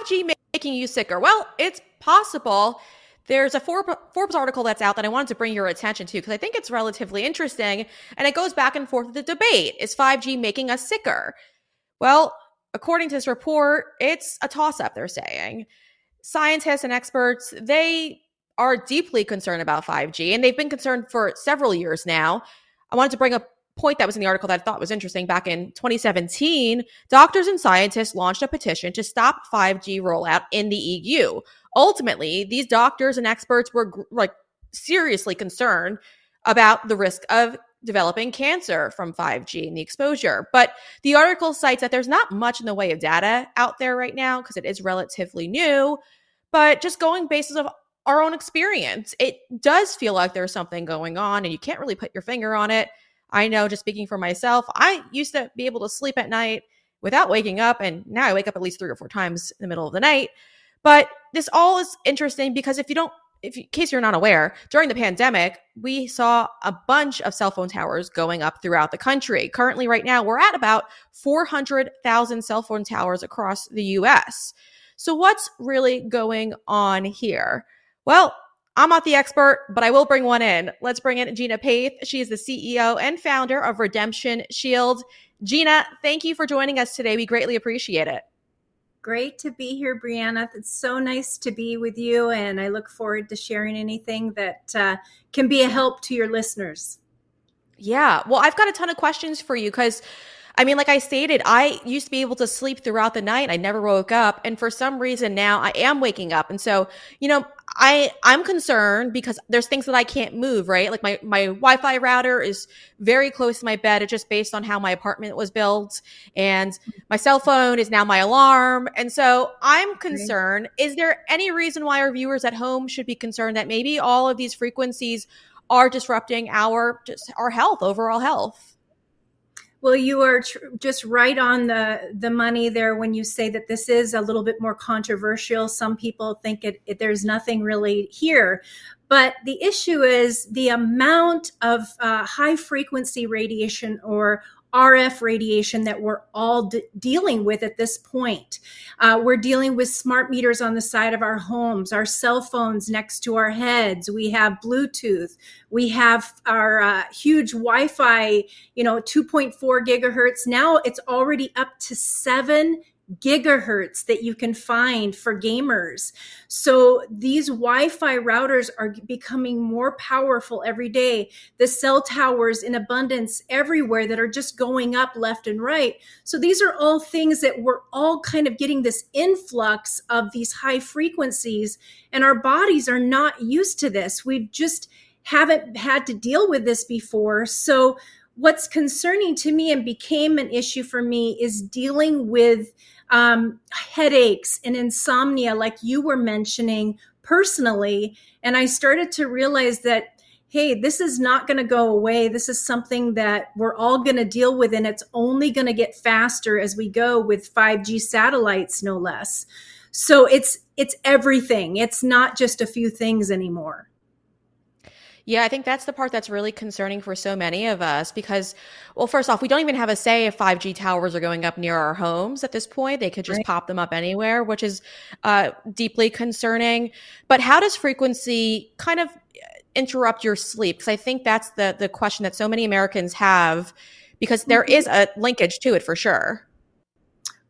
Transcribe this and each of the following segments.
5G making you sicker? Well, it's possible. There's a Forbes article that's out that I wanted to bring your attention to because I think it's relatively interesting. And it goes back and forth with the debate Is 5G making us sicker? Well, according to this report, it's a toss up, they're saying. Scientists and experts, they are deeply concerned about 5G, and they've been concerned for several years now. I wanted to bring up point that was in the article that I thought was interesting. Back in 2017, doctors and scientists launched a petition to stop 5G rollout in the EU. Ultimately, these doctors and experts were like seriously concerned about the risk of developing cancer from 5G and the exposure. But the article cites that there's not much in the way of data out there right now because it is relatively new. But just going basis of our own experience, it does feel like there's something going on and you can't really put your finger on it. I know just speaking for myself, I used to be able to sleep at night without waking up. And now I wake up at least three or four times in the middle of the night. But this all is interesting because if you don't, if in case you're not aware, during the pandemic, we saw a bunch of cell phone towers going up throughout the country. Currently, right now, we're at about 400,000 cell phone towers across the US. So, what's really going on here? Well, I'm not the expert, but I will bring one in. Let's bring in Gina Paeth. She is the CEO and founder of Redemption Shield. Gina, thank you for joining us today. We greatly appreciate it. Great to be here, Breanna. It's so nice to be with you, and I look forward to sharing anything that uh, can be a help to your listeners. Yeah. Well, I've got a ton of questions for you because I mean, like I stated, I used to be able to sleep throughout the night. I never woke up. And for some reason now I am waking up. And so, you know, I, I'm concerned because there's things that I can't move, right? Like my, my Wi-Fi router is very close to my bed. It's just based on how my apartment was built. And my cell phone is now my alarm. And so I'm concerned. Is there any reason why our viewers at home should be concerned that maybe all of these frequencies are disrupting our, just our health, overall health? Well, you are tr- just right on the the money there when you say that this is a little bit more controversial. Some people think it, it there's nothing really here, but the issue is the amount of uh, high frequency radiation or RF radiation that we're all de- dealing with at this point. Uh, we're dealing with smart meters on the side of our homes, our cell phones next to our heads. We have Bluetooth. We have our uh, huge Wi Fi, you know, 2.4 gigahertz. Now it's already up to seven gigahertz that you can find for gamers. So these Wi Fi routers are becoming more powerful every day. The cell towers in abundance everywhere that are just going up left and right. So these are all things that we're all kind of getting this influx of these high frequencies, and our bodies are not used to this. We've just haven't had to deal with this before. So what's concerning to me and became an issue for me is dealing with um, headaches and insomnia, like you were mentioning personally. And I started to realize that hey, this is not going to go away. This is something that we're all going to deal with, and it's only going to get faster as we go with 5G satellites, no less. So it's it's everything. It's not just a few things anymore. Yeah, I think that's the part that's really concerning for so many of us because, well, first off, we don't even have a say if 5G towers are going up near our homes at this point. They could just right. pop them up anywhere, which is uh, deeply concerning. But how does frequency kind of interrupt your sleep? Because I think that's the the question that so many Americans have, because there mm-hmm. is a linkage to it for sure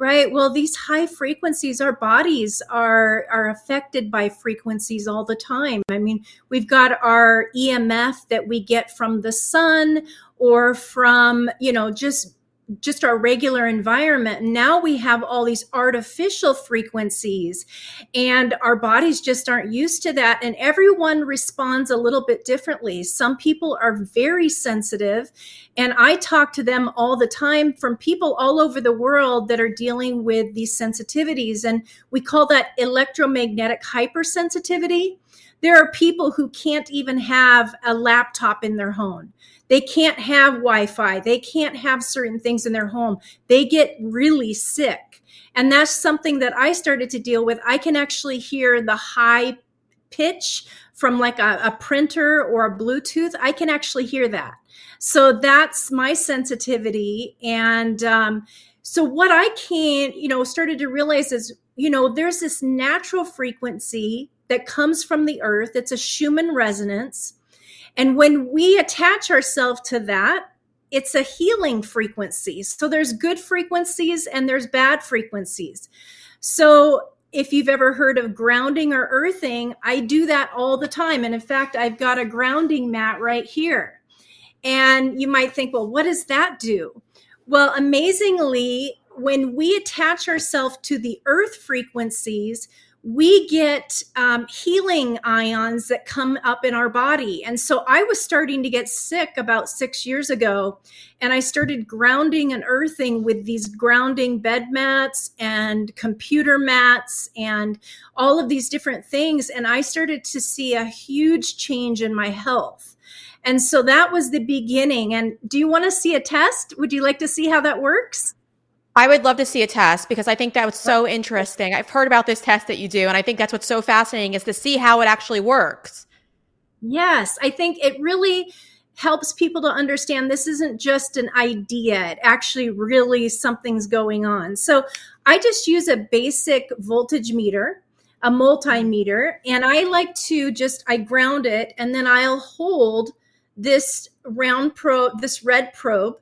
right? Well these high frequencies our bodies are are affected by frequencies all the time. I mean we've got our emf that we get from the sun or from you know just just our regular environment. Now we have all these artificial frequencies, and our bodies just aren't used to that. And everyone responds a little bit differently. Some people are very sensitive, and I talk to them all the time from people all over the world that are dealing with these sensitivities. And we call that electromagnetic hypersensitivity. There are people who can't even have a laptop in their home they can't have Wi Fi. They can't have certain things in their home. They get really sick. And that's something that I started to deal with. I can actually hear the high pitch from like a, a printer or a Bluetooth. I can actually hear that. So that's my sensitivity. And um, so what I can, you know, started to realize is you know, there's this natural frequency that comes from the earth. It's a Schumann resonance. And when we attach ourselves to that, it's a healing frequency. So there's good frequencies and there's bad frequencies. So if you've ever heard of grounding or earthing, I do that all the time. And in fact, I've got a grounding mat right here. And you might think, well, what does that do? Well, amazingly, when we attach ourselves to the earth frequencies, we get um, healing ions that come up in our body. And so I was starting to get sick about six years ago, and I started grounding and earthing with these grounding bed mats and computer mats and all of these different things. And I started to see a huge change in my health. And so that was the beginning. And do you want to see a test? Would you like to see how that works? I would love to see a test because I think that was so interesting. I've heard about this test that you do, and I think that's what's so fascinating is to see how it actually works. Yes, I think it really helps people to understand this isn't just an idea. It actually really something's going on. So I just use a basic voltage meter, a multimeter, and I like to just I ground it and then I'll hold this round probe, this red probe,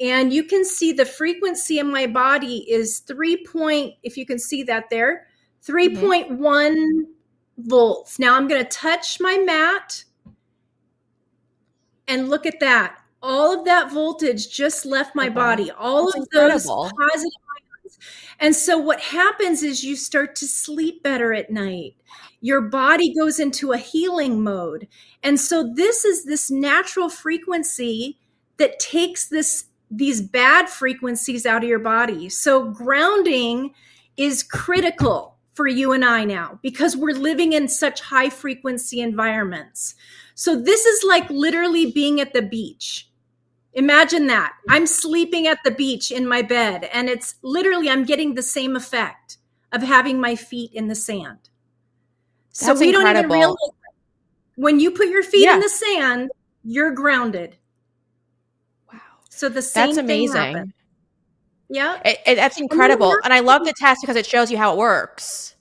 and you can see the frequency in my body is 3 point if you can see that there 3.1 mm-hmm. volts now i'm going to touch my mat and look at that all of that voltage just left my okay. body all That's of incredible. those positive ions and so what happens is you start to sleep better at night your body goes into a healing mode and so this is this natural frequency that takes this these bad frequencies out of your body. So grounding is critical for you and I now because we're living in such high frequency environments. So this is like literally being at the beach. Imagine that. I'm sleeping at the beach in my bed and it's literally I'm getting the same effect of having my feet in the sand. So we incredible. don't even realize when you put your feet yeah. in the sand, you're grounded. So the same That's amazing. Yeah. It, it, that's incredible. And, and I love the test because it shows you how it works.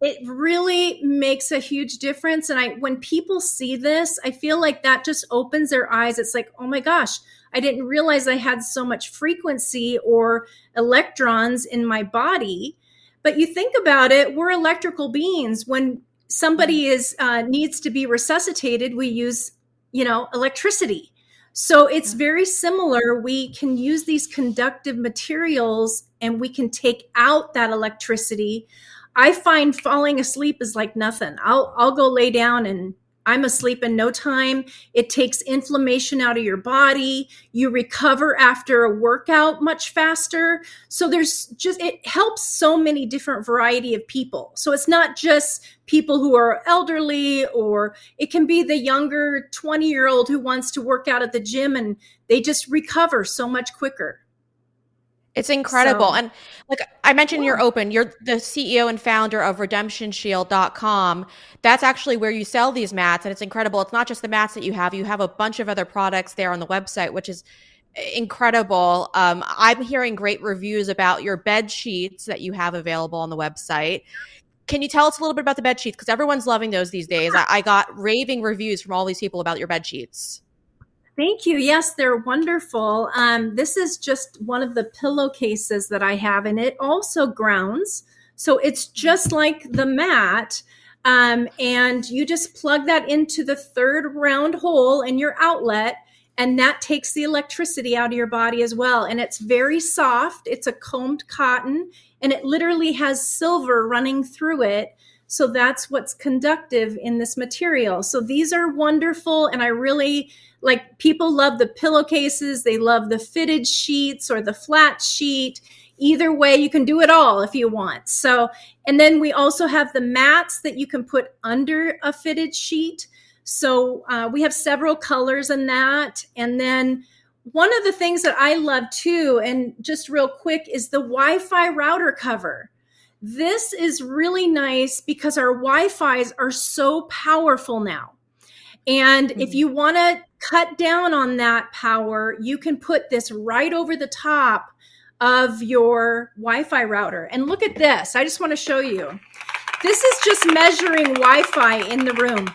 It really makes a huge difference. And I, when people see this, I feel like that just opens their eyes. It's like, oh my gosh, I didn't realize I had so much frequency or electrons in my body. But you think about it, we're electrical beings. When somebody mm-hmm. is uh, needs to be resuscitated, we use, you know, electricity. So it's very similar. We can use these conductive materials and we can take out that electricity. I find falling asleep is like nothing. I'll I'll go lay down and I'm asleep in no time. It takes inflammation out of your body. You recover after a workout much faster. So there's just, it helps so many different variety of people. So it's not just people who are elderly or it can be the younger 20 year old who wants to work out at the gym and they just recover so much quicker. It's incredible. So, and like I mentioned, you're open. You're the CEO and founder of redemptionshield.com. That's actually where you sell these mats. And it's incredible. It's not just the mats that you have, you have a bunch of other products there on the website, which is incredible. Um, I'm hearing great reviews about your bed sheets that you have available on the website. Can you tell us a little bit about the bed sheets? Because everyone's loving those these days. I, I got raving reviews from all these people about your bed sheets. Thank you. Yes, they're wonderful. Um, this is just one of the pillowcases that I have, and it also grounds. So it's just like the mat. Um, and you just plug that into the third round hole in your outlet, and that takes the electricity out of your body as well. And it's very soft, it's a combed cotton, and it literally has silver running through it. So that's what's conductive in this material. So these are wonderful, and I really like people love the pillowcases, they love the fitted sheets or the flat sheet. Either way, you can do it all if you want. So, and then we also have the mats that you can put under a fitted sheet. So uh, we have several colors in that. And then one of the things that I love too, and just real quick, is the Wi Fi router cover. This is really nice because our Wi Fi's are so powerful now. And mm-hmm. if you want to cut down on that power, you can put this right over the top of your Wi-Fi router. And look at this. I just want to show you. This is just measuring Wi-Fi in the room.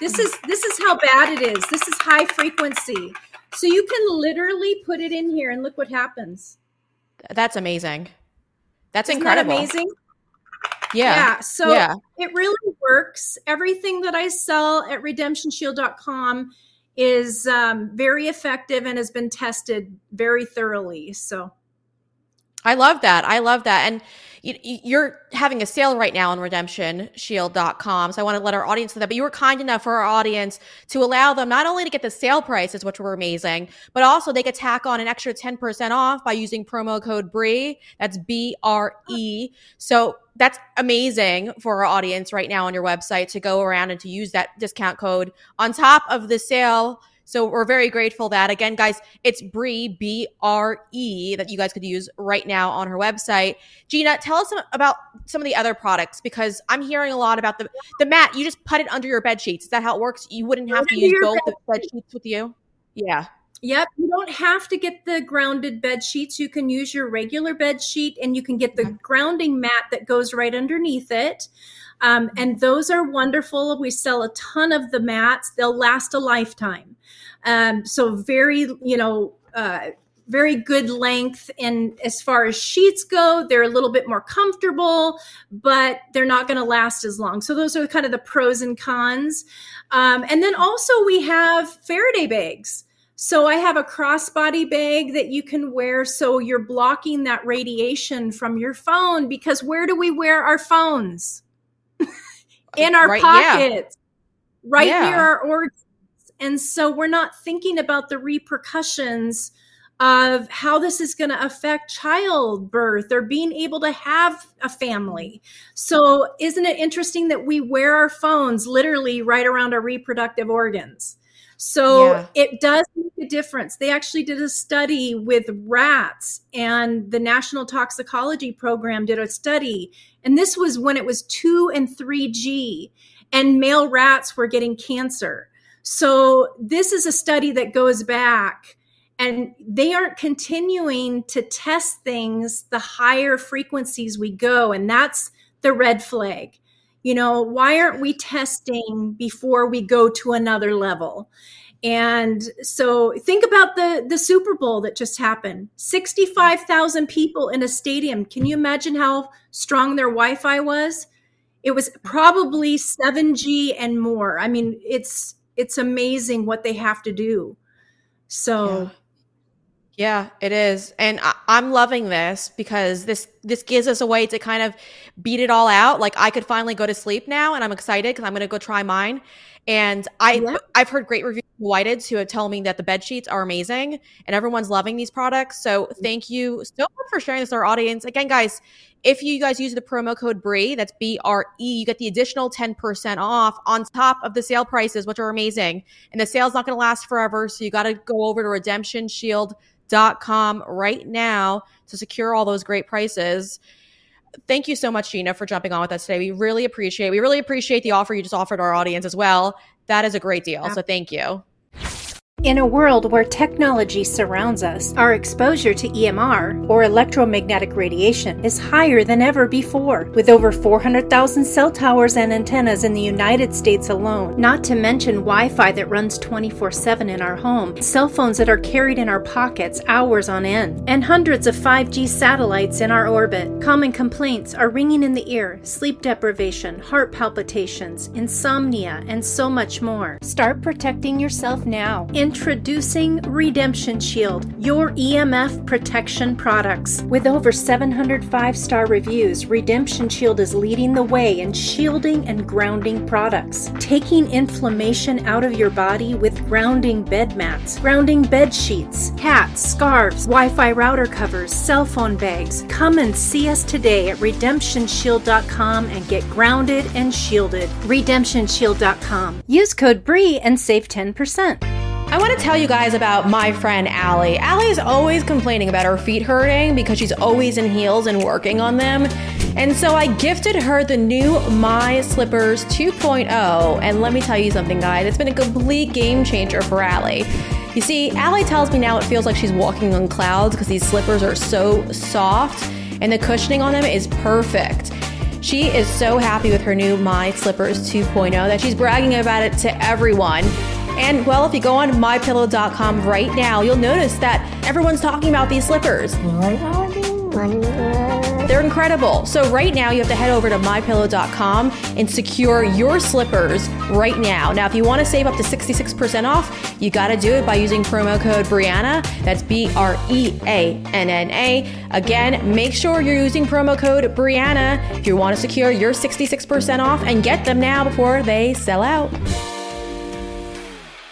This is this is how bad it is. This is high frequency. So you can literally put it in here and look what happens. That's amazing. That's Isn't incredible. That amazing. Yeah. Yeah. So yeah. it really works. Everything that I sell at redemptionshield.com is um, very effective and has been tested very thoroughly. So I love that. I love that. And you're having a sale right now on redemptionshield.com. So I want to let our audience know that. But you were kind enough for our audience to allow them not only to get the sale prices, which were amazing, but also they could tack on an extra 10% off by using promo code BRE. That's B R E. So that's amazing for our audience right now on your website to go around and to use that discount code on top of the sale so we're very grateful that again, guys, it's Bre B R E that you guys could use right now on her website. Gina, tell us about some of the other products because I'm hearing a lot about the the mat. You just put it under your bed sheets. Is that how it works? You wouldn't have to use both bed the bed sheets with you. Yeah. Yep, you don't have to get the grounded bed sheets. You can use your regular bed sheet and you can get the grounding mat that goes right underneath it. Um, and those are wonderful. We sell a ton of the mats. They'll last a lifetime. Um, so very, you know, uh, very good length. And as far as sheets go, they're a little bit more comfortable, but they're not going to last as long. So those are kind of the pros and cons. Um, and then also we have Faraday bags. So I have a crossbody bag that you can wear so you're blocking that radiation from your phone because where do we wear our phones? In our right, pockets, yeah. right yeah. near our organs. And so we're not thinking about the repercussions of how this is going to affect childbirth or being able to have a family. So, isn't it interesting that we wear our phones literally right around our reproductive organs? So, yeah. it does make a difference. They actually did a study with rats, and the National Toxicology Program did a study and this was when it was 2 and 3G, and male rats were getting cancer. So, this is a study that goes back, and they aren't continuing to test things the higher frequencies we go. And that's the red flag. You know, why aren't we testing before we go to another level? And so think about the the Super Bowl that just happened. 65,000 people in a stadium. Can you imagine how strong their Wi-Fi was? It was probably 7G and more. I mean, it's it's amazing what they have to do. So yeah. Yeah, it is. And I, am loving this because this this gives us a way to kind of beat it all out. Like I could finally go to sleep now and I'm excited because I'm going to go try mine. And I yeah. I've heard great reviews from Whited who have told me that the bed sheets are amazing and everyone's loving these products. So mm-hmm. thank you so much for sharing this with our audience. Again, guys, if you guys use the promo code BRE, that's B R E, you get the additional 10% off on top of the sale prices, which are amazing. And the sale's not going to last forever. So you got to go over to Redemption redemptionshield.com right now to secure all those great prices thank you so much, Gina, for jumping on with us today. We really appreciate. We really appreciate the offer you just offered our audience as well. That is a great deal. So thank you. In a world where technology surrounds us, our exposure to EMR, or electromagnetic radiation, is higher than ever before, with over 400,000 cell towers and antennas in the United States alone, not to mention Wi Fi that runs 24 7 in our home, cell phones that are carried in our pockets hours on end, and hundreds of 5G satellites in our orbit. Common complaints are ringing in the ear, sleep deprivation, heart palpitations, insomnia, and so much more. Start protecting yourself now. In Introducing Redemption Shield, your EMF protection products. With over 700 five star reviews, Redemption Shield is leading the way in shielding and grounding products, taking inflammation out of your body with grounding bed mats, grounding bed sheets, hats, scarves, Wi Fi router covers, cell phone bags. Come and see us today at redemptionshield.com and get grounded and shielded. Redemptionshield.com. Use code BRE and save 10%. I want to tell you guys about my friend Allie. Allie is always complaining about her feet hurting because she's always in heels and working on them. And so I gifted her the new My Slippers 2.0. And let me tell you something, guys, it's been a complete game changer for Allie. You see, Allie tells me now it feels like she's walking on clouds because these slippers are so soft and the cushioning on them is perfect. She is so happy with her new My Slippers 2.0 that she's bragging about it to everyone. And well, if you go on mypillow.com right now, you'll notice that everyone's talking about these slippers. They're incredible. So right now you have to head over to mypillow.com and secure your slippers right now. Now, if you want to save up to 66% off, you got to do it by using promo code Breanna. That's B R E A N N A. Again, make sure you're using promo code Breanna if you want to secure your 66% off and get them now before they sell out.